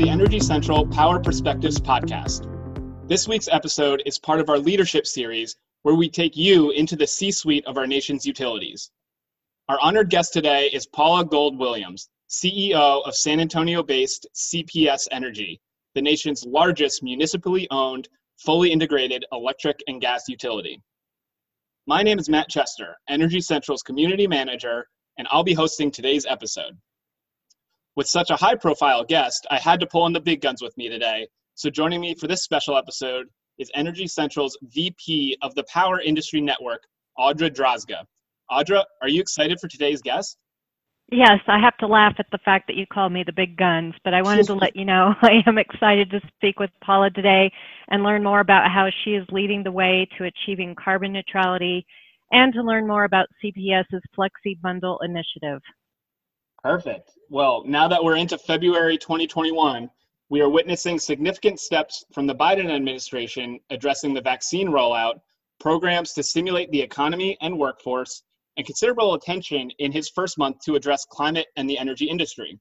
the Energy Central Power Perspectives podcast. This week's episode is part of our leadership series where we take you into the C suite of our nation's utilities. Our honored guest today is Paula Gold Williams, CEO of San Antonio based CPS Energy, the nation's largest municipally owned, fully integrated electric and gas utility. My name is Matt Chester, Energy Central's community manager, and I'll be hosting today's episode. With such a high profile guest, I had to pull in the big guns with me today. So joining me for this special episode is Energy Central's VP of the Power Industry Network, Audra Drozga. Audra, are you excited for today's guest? Yes, I have to laugh at the fact that you called me the big guns, but I wanted to let you know I am excited to speak with Paula today and learn more about how she is leading the way to achieving carbon neutrality and to learn more about CPS's Flexi Bundle initiative. Perfect. Well, now that we're into February 2021, we are witnessing significant steps from the Biden administration addressing the vaccine rollout, programs to stimulate the economy and workforce, and considerable attention in his first month to address climate and the energy industry.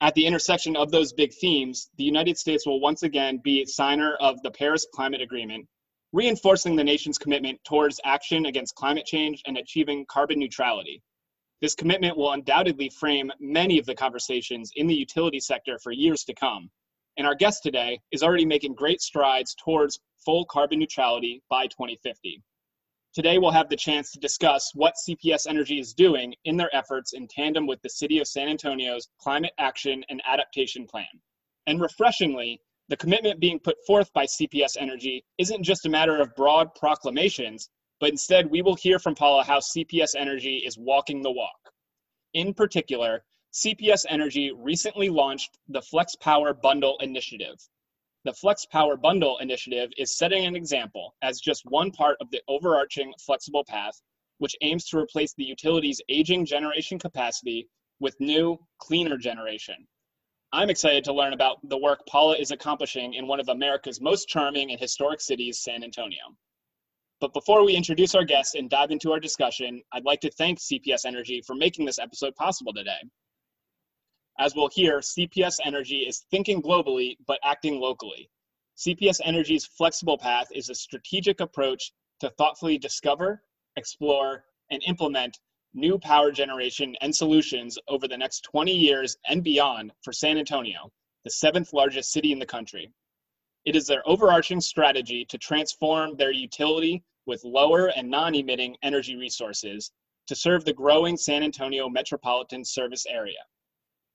At the intersection of those big themes, the United States will once again be a signer of the Paris Climate Agreement, reinforcing the nation's commitment towards action against climate change and achieving carbon neutrality. This commitment will undoubtedly frame many of the conversations in the utility sector for years to come. And our guest today is already making great strides towards full carbon neutrality by 2050. Today, we'll have the chance to discuss what CPS Energy is doing in their efforts in tandem with the City of San Antonio's Climate Action and Adaptation Plan. And refreshingly, the commitment being put forth by CPS Energy isn't just a matter of broad proclamations, but instead we will hear from Paula how CPS Energy is walking the walk. In particular, CPS Energy recently launched the Flex Power Bundle Initiative. The Flex Power Bundle Initiative is setting an example as just one part of the overarching flexible path, which aims to replace the utility's aging generation capacity with new, cleaner generation. I'm excited to learn about the work Paula is accomplishing in one of America's most charming and historic cities, San Antonio. But before we introduce our guests and dive into our discussion, I'd like to thank CPS Energy for making this episode possible today. As we'll hear, CPS Energy is thinking globally but acting locally. CPS Energy's flexible path is a strategic approach to thoughtfully discover, explore, and implement new power generation and solutions over the next 20 years and beyond for San Antonio, the seventh largest city in the country. It is their overarching strategy to transform their utility with lower and non-emitting energy resources to serve the growing San Antonio metropolitan service area.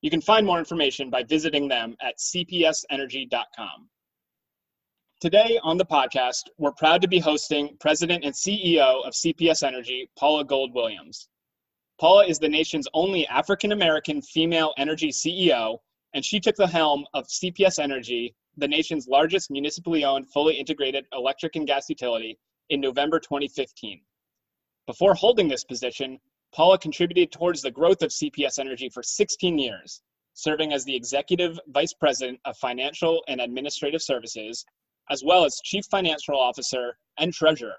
You can find more information by visiting them at cpsenergy.com. Today on the podcast, we're proud to be hosting President and CEO of CPS Energy, Paula Gold Williams. Paula is the nation's only African American female energy CEO, and she took the helm of CPS Energy, the nation's largest municipally owned, fully integrated electric and gas utility, in November 2015. Before holding this position, Paula contributed towards the growth of CPS Energy for 16 years, serving as the Executive Vice President of Financial and Administrative Services, as well as Chief Financial Officer and Treasurer.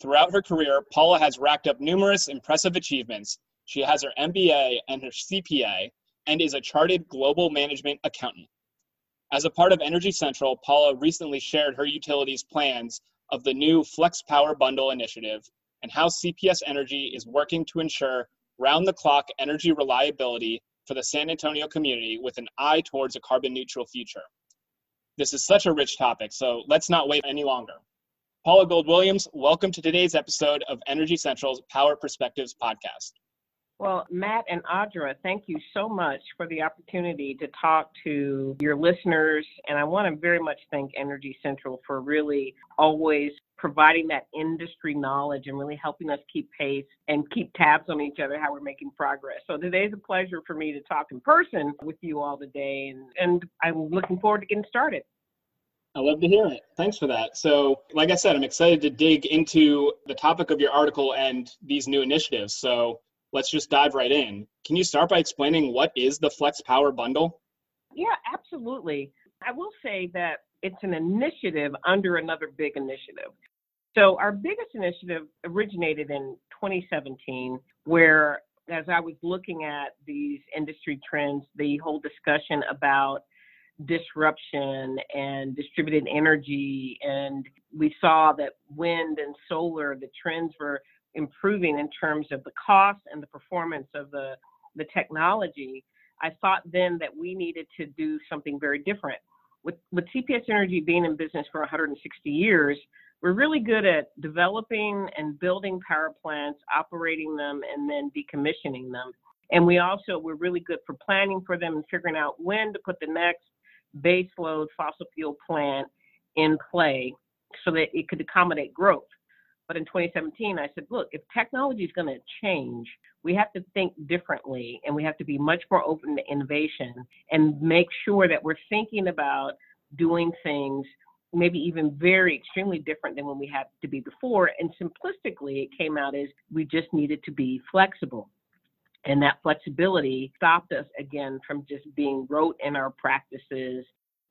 Throughout her career, Paula has racked up numerous impressive achievements. She has her MBA and her CPA and is a chartered global management accountant. As a part of Energy Central, Paula recently shared her utilities plans of the new Flex Power Bundle initiative and how CPS Energy is working to ensure round the clock energy reliability for the San Antonio community with an eye towards a carbon neutral future. This is such a rich topic, so let's not wait any longer. Paula Gold Williams, welcome to today's episode of Energy Central's Power Perspectives podcast. Well, Matt and Audra, thank you so much for the opportunity to talk to your listeners. And I want to very much thank Energy Central for really always providing that industry knowledge and really helping us keep pace and keep tabs on each other, how we're making progress. So today's a pleasure for me to talk in person with you all today. And, and I'm looking forward to getting started. I love to hear it. Thanks for that. So, like I said, I'm excited to dig into the topic of your article and these new initiatives. So, let's just dive right in. Can you start by explaining what is the Flex Power Bundle? Yeah, absolutely. I will say that it's an initiative under another big initiative. So, our biggest initiative originated in 2017, where as I was looking at these industry trends, the whole discussion about disruption and distributed energy. And we saw that wind and solar, the trends were improving in terms of the cost and the performance of the, the technology. I thought then that we needed to do something very different. With, with CPS Energy being in business for 160 years, we're really good at developing and building power plants, operating them, and then decommissioning them. And we also, we're really good for planning for them and figuring out when to put the next baseload fossil fuel plant in play so that it could accommodate growth. But in 2017, I said, look, if technology is going to change, we have to think differently and we have to be much more open to innovation and make sure that we're thinking about doing things maybe even very extremely different than when we had to be before. And simplistically, it came out as we just needed to be flexible. And that flexibility stopped us again from just being rote in our practices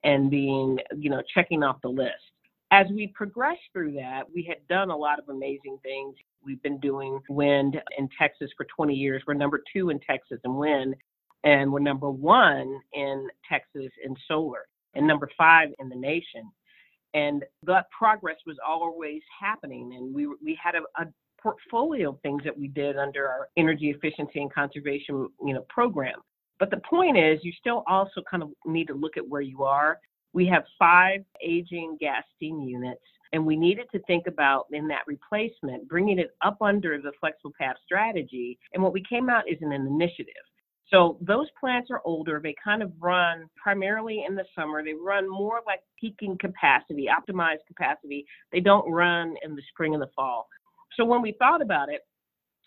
and being, you know, checking off the list. As we progressed through that, we had done a lot of amazing things. We've been doing wind in Texas for 20 years. We're number two in Texas in wind, and we're number one in Texas in solar, and number five in the nation. And that progress was always happening, and we we had a, a portfolio of things that we did under our energy efficiency and conservation, you know, program. But the point is, you still also kind of need to look at where you are. We have five aging gas steam units, and we needed to think about in that replacement, bringing it up under the flexible path strategy. And what we came out is an initiative. So those plants are older. They kind of run primarily in the summer. They run more like peaking capacity, optimized capacity. They don't run in the spring and the fall. So when we thought about it,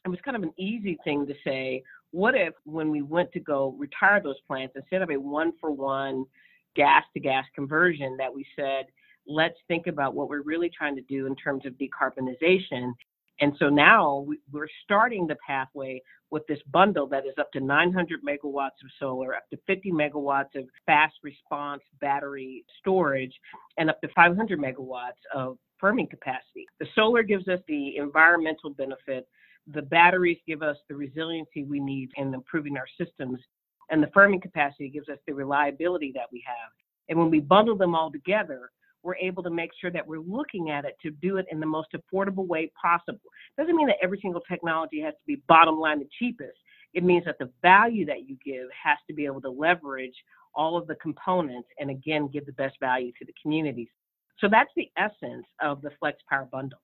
it was kind of an easy thing to say, what if when we went to go retire those plants, instead of a one for one gas to gas conversion, that we said, let's think about what we're really trying to do in terms of decarbonization. And so now we're starting the pathway with this bundle that is up to 900 megawatts of solar, up to 50 megawatts of fast response battery storage, and up to 500 megawatts of firming capacity. The solar gives us the environmental benefit. The batteries give us the resiliency we need in improving our systems. And the firming capacity gives us the reliability that we have. And when we bundle them all together, we're able to make sure that we're looking at it to do it in the most affordable way possible. Doesn't mean that every single technology has to be bottom line the cheapest. It means that the value that you give has to be able to leverage all of the components and again give the best value to the communities. So that's the essence of the Flex Power Bundle.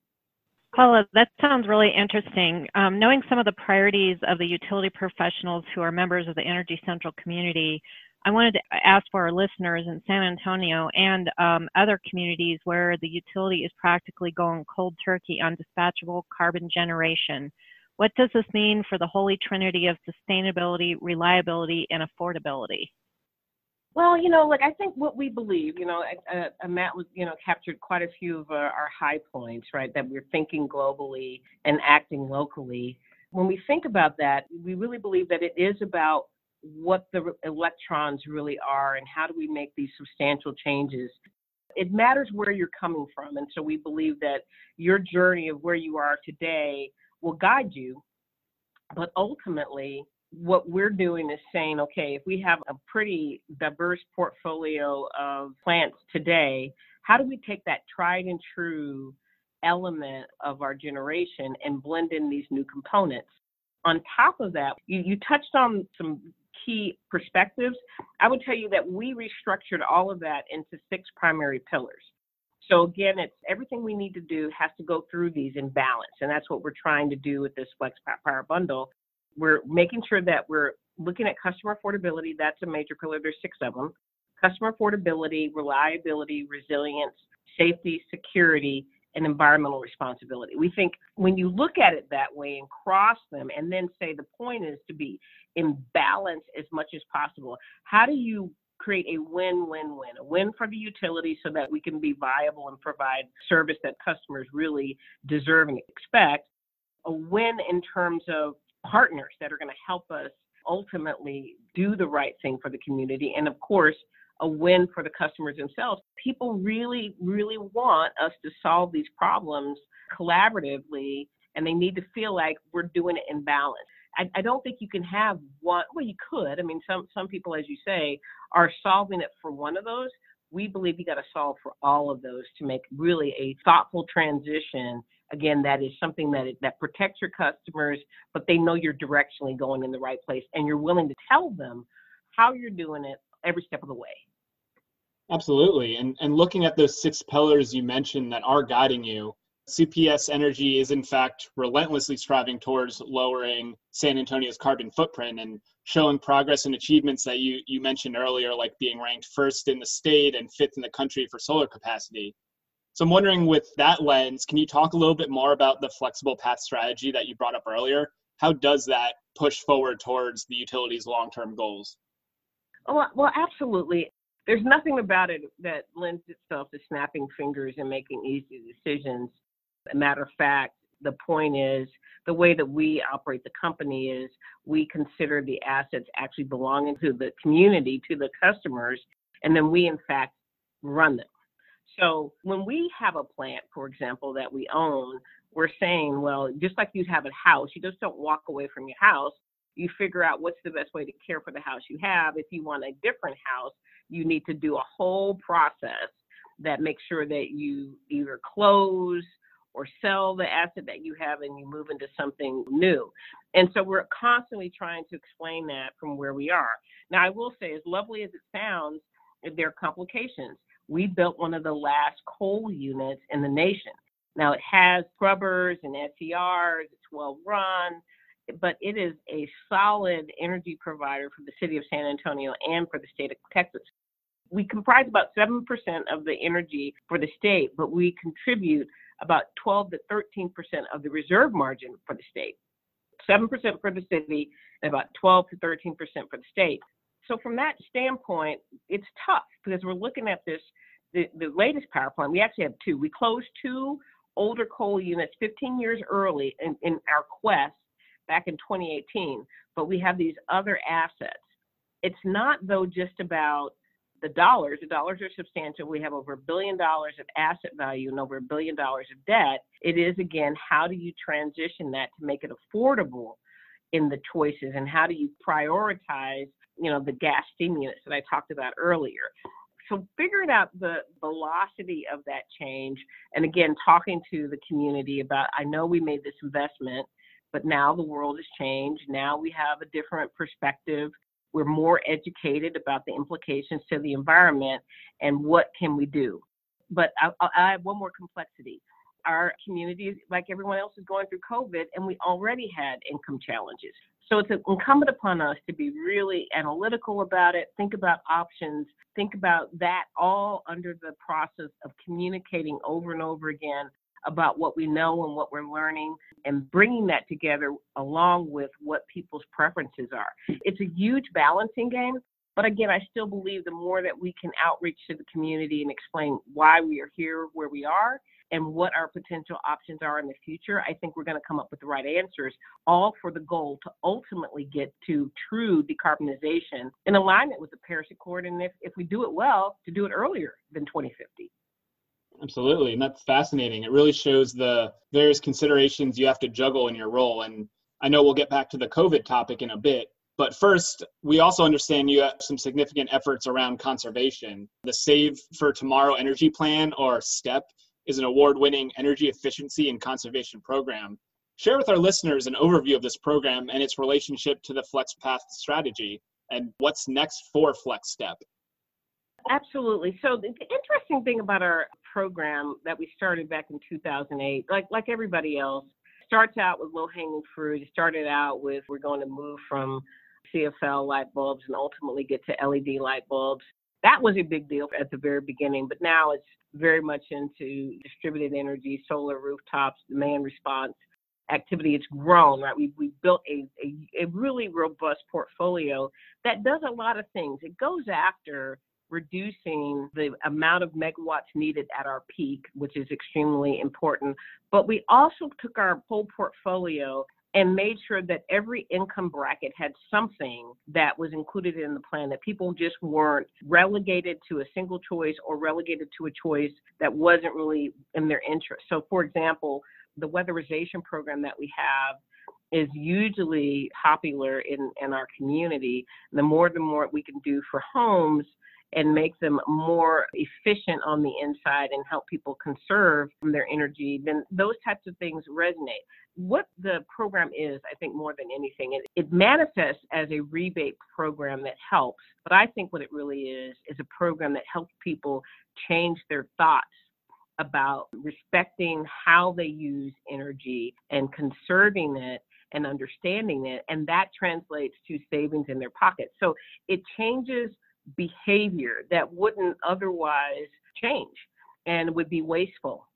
Paula, that sounds really interesting. Um, knowing some of the priorities of the utility professionals who are members of the Energy Central community, I wanted to ask for our listeners in San Antonio and um, other communities where the utility is practically going cold turkey on dispatchable carbon generation. What does this mean for the holy trinity of sustainability, reliability, and affordability? Well, you know, like I think what we believe, you know, uh, uh, Matt was, you know, captured quite a few of our, our high points, right? That we're thinking globally and acting locally. When we think about that, we really believe that it is about what the electrons really are and how do we make these substantial changes. It matters where you're coming from. And so we believe that your journey of where you are today will guide you. But ultimately, what we're doing is saying, okay, if we have a pretty diverse portfolio of plants today, how do we take that tried and true element of our generation and blend in these new components? On top of that, you, you touched on some key perspectives. I would tell you that we restructured all of that into six primary pillars. So again, it's everything we need to do has to go through these in balance, and that's what we're trying to do with this Flex Power Bundle. We're making sure that we're looking at customer affordability. That's a major pillar. There's six of them. Customer affordability, reliability, resilience, safety, security, and environmental responsibility. We think when you look at it that way and cross them and then say the point is to be in balance as much as possible, how do you create a win-win-win, a win for the utility so that we can be viable and provide service that customers really deserve and expect, a win in terms of partners that are going to help us ultimately do the right thing for the community. And of course, a win for the customers themselves. People really, really want us to solve these problems collaboratively, and they need to feel like we're doing it in balance. I, I don't think you can have one. Well, you could. I mean, some some people, as you say, are solving it for one of those. We believe you got to solve for all of those to make really a thoughtful transition. Again, that is something that that protects your customers, but they know you're directionally going in the right place, and you're willing to tell them how you're doing it every step of the way. Absolutely. And and looking at those six pillars you mentioned that are guiding you, CPS Energy is in fact relentlessly striving towards lowering San Antonio's carbon footprint and showing progress and achievements that you you mentioned earlier, like being ranked first in the state and fifth in the country for solar capacity. So I'm wondering, with that lens, can you talk a little bit more about the flexible path strategy that you brought up earlier? How does that push forward towards the utility's long-term goals? Oh, well, well, absolutely there's nothing about it that lends itself to snapping fingers and making easy decisions. A matter of fact, the point is the way that we operate the company is we consider the assets actually belonging to the community, to the customers, and then we in fact run them. So when we have a plant, for example, that we own, we're saying, well, just like you'd have a house, you just don't walk away from your house. You figure out what's the best way to care for the house you have. If you want a different house, you need to do a whole process that makes sure that you either close or sell the asset that you have and you move into something new. And so we're constantly trying to explain that from where we are. Now, I will say, as lovely as it sounds, there are complications. We built one of the last coal units in the nation. Now, it has scrubbers and SCRs, it's well run, but it is a solid energy provider for the city of San Antonio and for the state of Texas we comprise about 7% of the energy for the state, but we contribute about 12 to 13% of the reserve margin for the state. 7% for the city and about 12 to 13% for the state. So from that standpoint, it's tough because we're looking at this, the, the latest power plant, we actually have two. We closed two older coal units 15 years early in, in our quest back in 2018, but we have these other assets. It's not though just about the dollars, the dollars are substantial. We have over a billion dollars of asset value and over a billion dollars of debt. It is again, how do you transition that to make it affordable in the choices and how do you prioritize, you know, the gas steam units that I talked about earlier. So figuring out the velocity of that change and again talking to the community about I know we made this investment, but now the world has changed. Now we have a different perspective we're more educated about the implications to the environment and what can we do. But I, I have one more complexity. Our community, like everyone else, is going through COVID, and we already had income challenges. So it's incumbent upon us to be really analytical about it, think about options, think about that all under the process of communicating over and over again about what we know and what we're learning and bringing that together along with what people's preferences are. It's a huge balancing game. But again, I still believe the more that we can outreach to the community and explain why we are here where we are and what our potential options are in the future, I think we're going to come up with the right answers, all for the goal to ultimately get to true decarbonization in alignment with the Paris Accord. And if, if we do it well, to do it earlier than 2050. Absolutely. And that's fascinating. It really shows the various considerations you have to juggle in your role. And I know we'll get back to the COVID topic in a bit. But first, we also understand you have some significant efforts around conservation. The Save for Tomorrow Energy Plan, or STEP, is an award winning energy efficiency and conservation program. Share with our listeners an overview of this program and its relationship to the FlexPath strategy and what's next for FlexStep. Absolutely. So the interesting thing about our program that we started back in 2008, like like everybody else, starts out with low hanging fruit. It started out with we're going to move from CFL light bulbs and ultimately get to LED light bulbs. That was a big deal at the very beginning, but now it's very much into distributed energy, solar rooftops, demand response activity. It's grown, right? We we built a, a, a really robust portfolio that does a lot of things. It goes after reducing the amount of megawatts needed at our peak, which is extremely important. But we also took our whole portfolio and made sure that every income bracket had something that was included in the plan, that people just weren't relegated to a single choice or relegated to a choice that wasn't really in their interest. So, for example, the weatherization program that we have is usually popular in, in our community. The more the more we can do for homes and make them more efficient on the inside and help people conserve their energy, then those types of things resonate. What the program is, I think more than anything, it, it manifests as a rebate program that helps. But I think what it really is is a program that helps people change their thoughts about respecting how they use energy and conserving it and understanding it. And that translates to savings in their pockets. So it changes behavior that wouldn't otherwise change and would be wasteful.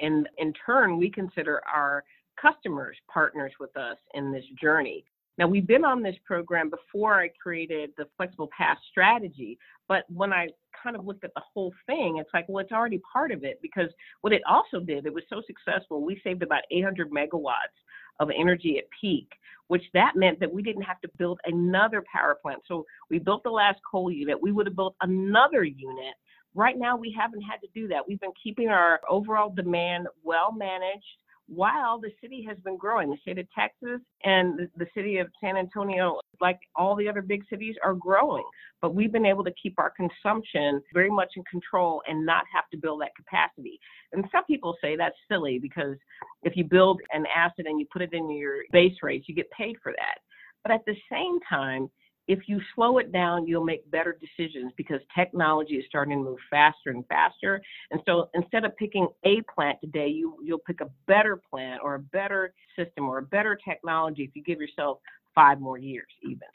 And in turn, we consider our customers partners with us in this journey. Now, we've been on this program before I created the flexible path strategy, but when I kind of looked at the whole thing, it's like, well, it's already part of it because what it also did, it was so successful, we saved about 800 megawatts of energy at peak, which that meant that we didn't have to build another power plant. So we built the last coal unit. We would have built another unit. Right now, we haven't had to do that. We've been keeping our overall demand well managed while the city has been growing. The state of Texas and the city of San Antonio, like all the other big cities, are growing. But we've been able to keep our consumption very much in control and not have to build that capacity. And some people say that's silly because if you build an asset and you put it in your base rates, you get paid for that. But at the same time, if you slow it down, you'll make better decisions because technology is starting to move faster and faster. And so instead of picking a plant today, you, you'll pick a better plant or a better system or a better technology if you give yourself five more years, even.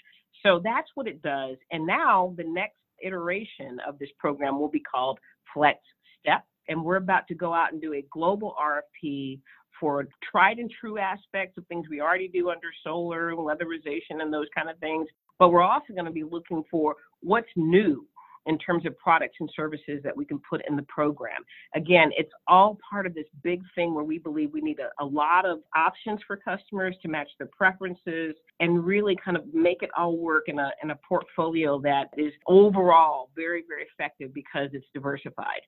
So that's what it does. And now the next iteration of this program will be called Flex Step. And we're about to go out and do a global RFP for tried and true aspects of things we already do under solar, weatherization, and those kind of things. But we're also going to be looking for what's new in terms of products and services that we can put in the program. Again, it's all part of this big thing where we believe we need a, a, lot of options for customers to match their preferences and really kind of make it all work in a, in a portfolio that is overall very, very effective because it's diversified.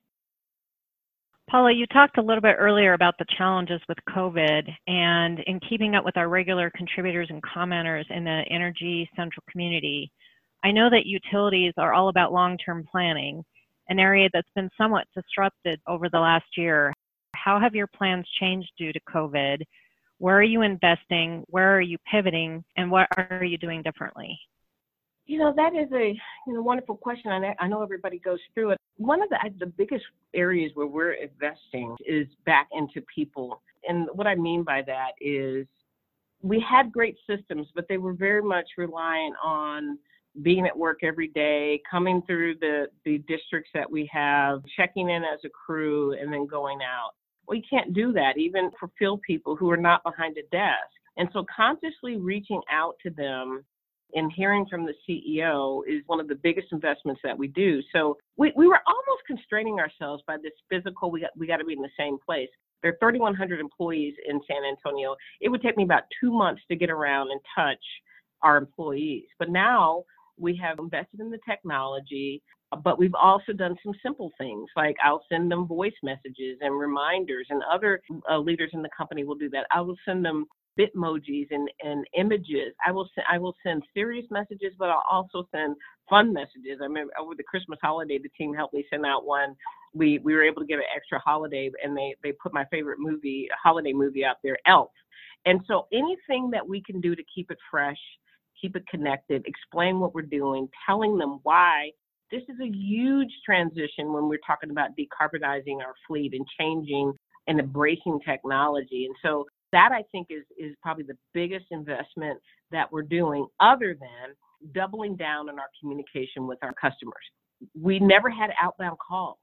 Paula, you talked a little bit earlier about the challenges with COVID and in keeping up with our regular contributors and commenters in the Energy Central community. I know that utilities are all about long-term planning, an area that's been somewhat disrupted over the last year. How have your plans changed due to COVID? Where are you investing? Where are you pivoting? And what are you doing differently? You know, that is a you know wonderful question. I know everybody goes through it. One of the the biggest areas where we're investing is back into people, and what I mean by that is we had great systems, but they were very much reliant on being at work every day, coming through the the districts that we have, checking in as a crew, and then going out. We can't do that even for field people who are not behind a desk. And so consciously reaching out to them and hearing from the CEO is one of the biggest investments that we do. So we, we were almost constraining ourselves by this physical, we got, we got to be in the same place. There are 3,100 employees in San Antonio. It would take me about two months to get around and touch our employees. But now we have invested in the technology, but we've also done some simple things like I'll send them voice messages and reminders, and other uh, leaders in the company will do that. I will send them bitmojis and, and images. I will send I will send serious messages, but I'll also send fun messages. I remember over the Christmas holiday, the team helped me send out one. We we were able to get an extra holiday, and they they put my favorite movie, holiday movie, out there, Elf. And so anything that we can do to keep it fresh, keep it connected, explain what we're doing, telling them why. This is a huge transition when we're talking about decarbonizing our fleet and changing and embracing technology. And so that I think is is probably the biggest investment that we're doing, other than doubling down on our communication with our customers. We never had outbound calls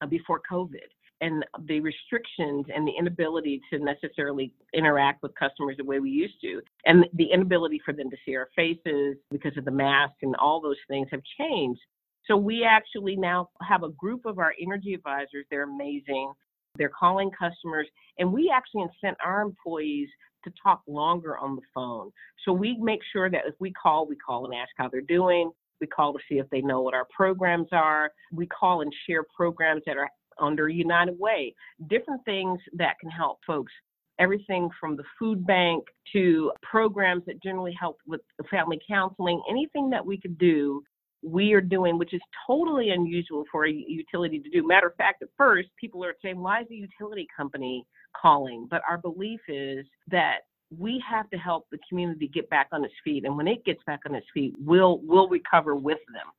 uh, before COVID. And the restrictions and the inability to necessarily interact with customers the way we used to, and the inability for them to see our faces because of the mask and all those things have changed. So we actually now have a group of our energy advisors. They're amazing. They're calling customers, and we actually incent our employees to talk longer on the phone. So we make sure that if we call, we call and ask how they're doing. We call to see if they know what our programs are. We call and share programs that are under United Way, different things that can help folks everything from the food bank to programs that generally help with family counseling, anything that we could do, we are doing, which is totally unusual for a utility to do. Matter of fact, at first, people are saying, why is the utility company calling? But our belief is that we have to help the community get back on its feet. And when it gets back on its feet, we'll, we'll recover with them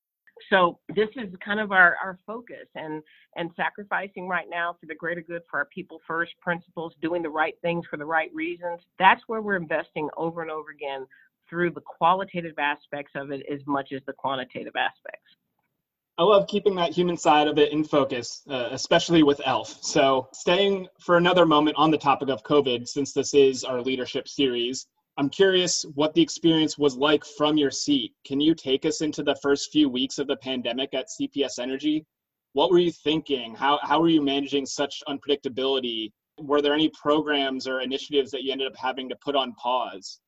so this is kind of our, our focus and and sacrificing right now for the greater good for our people first principles doing the right things for the right reasons that's where we're investing over and over again through the qualitative aspects of it as much as the quantitative aspects I love keeping that human side of it in focus, uh, especially with ELF. So, staying for another moment on the topic of COVID, since this is our leadership series, I'm curious what the experience was like from your seat. Can you take us into the first few weeks of the pandemic at CPS Energy? What were you thinking? How, how were you managing such unpredictability? Were there any programs or initiatives that you ended up having to put on pause?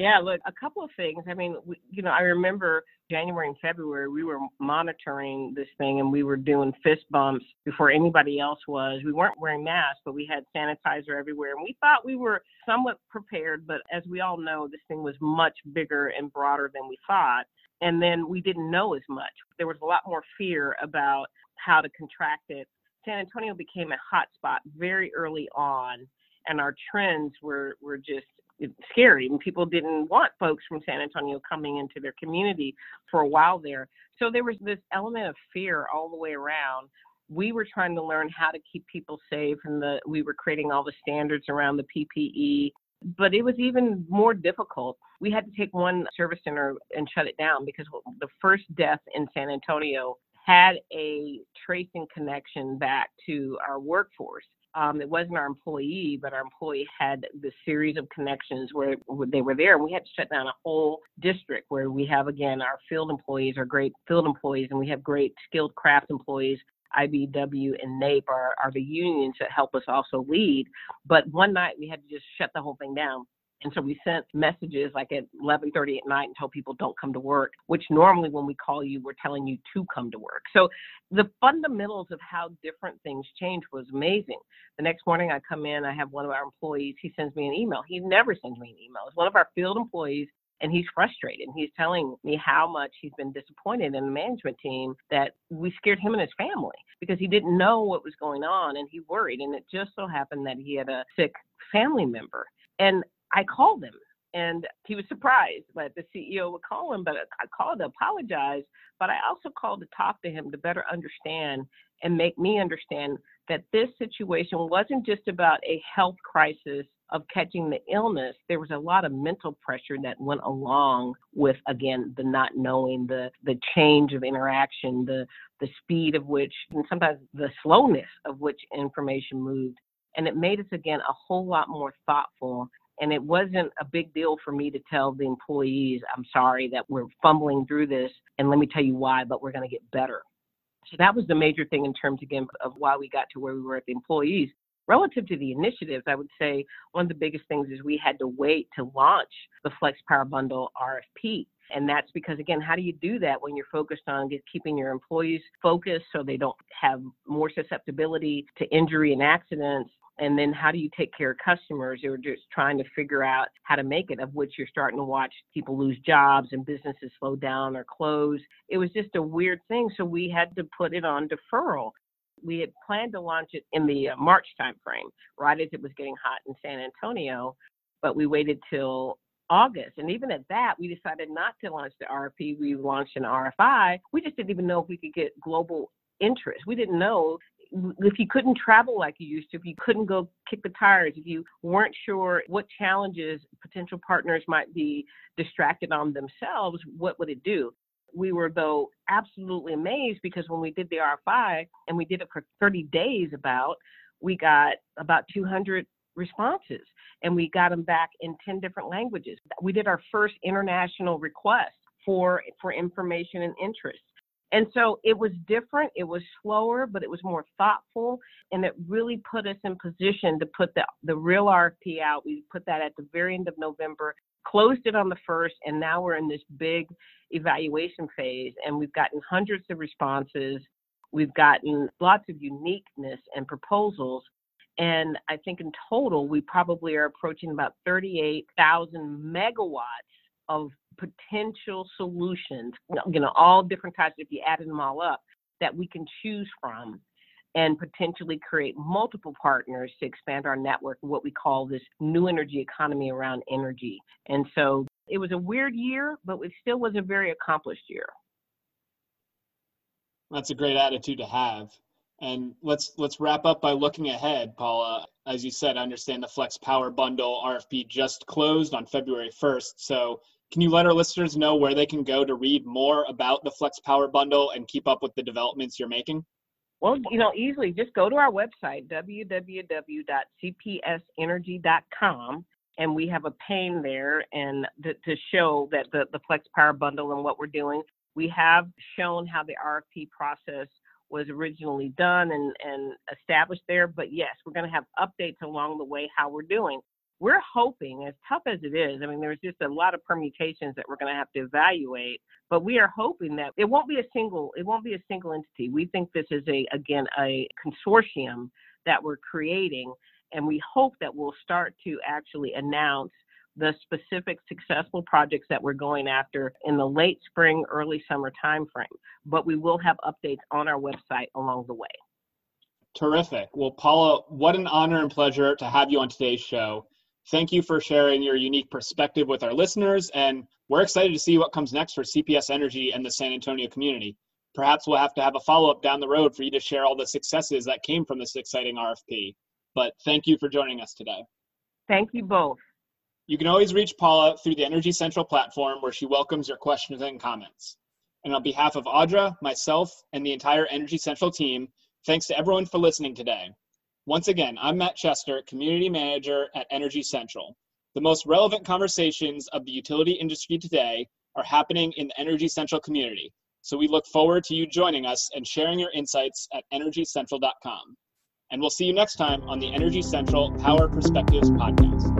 Yeah, look, a couple of things. I mean, we, you know, I remember January and February, we were monitoring this thing and we were doing fist bumps before anybody else was. We weren't wearing masks, but we had sanitizer everywhere. And we thought we were somewhat prepared, but as we all know, this thing was much bigger and broader than we thought. And then we didn't know as much. There was a lot more fear about how to contract it. San Antonio became a hot spot very early on, and our trends were, were just scary and people didn't want folks from San Antonio coming into their community for a while there. So there was this element of fear all the way around. We were trying to learn how to keep people safe and the we were creating all the standards around the PPE. But it was even more difficult. We had to take one service center and shut it down because the first death in San Antonio had a tracing connection back to our workforce um, it wasn't our employee, but our employee had the series of connections where, they were there. And we had to shut down a whole district where we have, again, our field employees are great field employees, and we have great skilled craft employees. IBEW and NAPE are, are the unions that help us also lead. But one night we had to just shut the whole thing down and so we sent messages like at 11:30 at night and told people don't come to work, which normally when we call you, we're telling you to come to work. So the fundamentals of how different things change was amazing. The next morning I come in, I have one of our employees, he sends me an email. He never sends me an email. It's one of our field employees and he's frustrated. He's telling me how much he's been disappointed in the management team that we scared him and his family because he didn't know what was going on and he worried. And it just so happened that he had a sick family member. And I called him and he was surprised that the CEO would call him, but I called to apologize. But I also called to talk to him to better understand and make me understand that this situation wasn't just about a health crisis of catching the illness. There was a lot of mental pressure that went along with, again, the not knowing, the the change of interaction, the the speed of which, and sometimes the slowness of which information moved. And it made us again a whole lot more thoughtful and it wasn't a big deal for me to tell the employees, I'm sorry that we're fumbling through this, and let me tell you why, but we're going to get better. So that was the major thing in terms, again, of why we got to where we were at the employees. Relative to the initiatives, I would say one of the biggest things is we had to wait to launch the Flex Power Bundle RFP. And that's because, again, how do you do that when you're focused on get, keeping your employees focused so they don't have more susceptibility to injury and accidents and then how do you take care of customers who are just trying to figure out how to make it of which you're starting to watch people lose jobs and businesses slow down or close it was just a weird thing so we had to put it on deferral we had planned to launch it in the uh, march timeframe right as it was getting hot in san antonio but we waited till August. And even at that, we decided not to launch the RFP. We launched an RFI. We just didn't even know if we could get global interest. We didn't know if you couldn't travel like you used to, if you couldn't go kick the tires, if you weren't sure what challenges potential partners might be distracted on themselves, what would it do? We were, though, absolutely amazed because when we did the RFI and we did it for 30 days about, we got about 200 responses and we got them back in 10 different languages. We did our first international request for, for information and interest. And so it was different, it was slower, but it was more thoughtful, and it really put us in position to put the, the real RFP out. We put that at the very end of November, closed it on the first, and now we're in this big evaluation phase, and we've gotten hundreds of responses. We've gotten lots of uniqueness and proposals. And I think in total, we probably are approaching about 38,000 megawatts of potential solutions, you know, all different types, if you added them all up, that we can choose from and potentially create multiple partners to expand our network, what we call this new energy economy around energy. And so it was a weird year, but it still was a very accomplished year. That's a great attitude to have. And let's let's wrap up by looking ahead, Paula. As you said, I understand the Flex Power Bundle RFP just closed on February 1st. So can you let our listeners know where they can go to read more about the Flex Power Bundle and keep up with the developments you're making? Well, you know, easily just go to our website, www.cpsenergy.com, and we have a pane there and to, to show that the, the Flex Power Bundle and what we're doing. We have shown how the RFP process was originally done and, and established there, but yes, we're going to have updates along the way how we're doing we're hoping, as tough as it is, I mean, there's just a lot of permutations that we're going to have to evaluate, but we are hoping that it won't be a single, it won't be a single entity. We think this is a, again, a consortium that we're creating, and we hope that we'll start to actually announce the specific successful projects that we're going after in the late spring, early summer timeframe. But we will have updates on our website along the way. Terrific. Well, Paula, what an honor and pleasure to have you on today's show. Thank you for sharing your unique perspective with our listeners, and we're excited to see what comes next for CPS Energy and the San Antonio community. Perhaps we'll have to have a follow up down the road for you to share all the successes that came from this exciting RFP. But thank you for joining us today. Thank you both. You can always reach Paula through the Energy Central platform where she welcomes your questions and comments. And on behalf of Audra, myself, and the entire Energy Central team, thanks to everyone for listening today. Once again, I'm Matt Chester, Community Manager at Energy Central. The most relevant conversations of the utility industry today are happening in the Energy Central community. So we look forward to you joining us and sharing your insights at energycentral.com. And we'll see you next time on the Energy Central Power Perspectives podcast.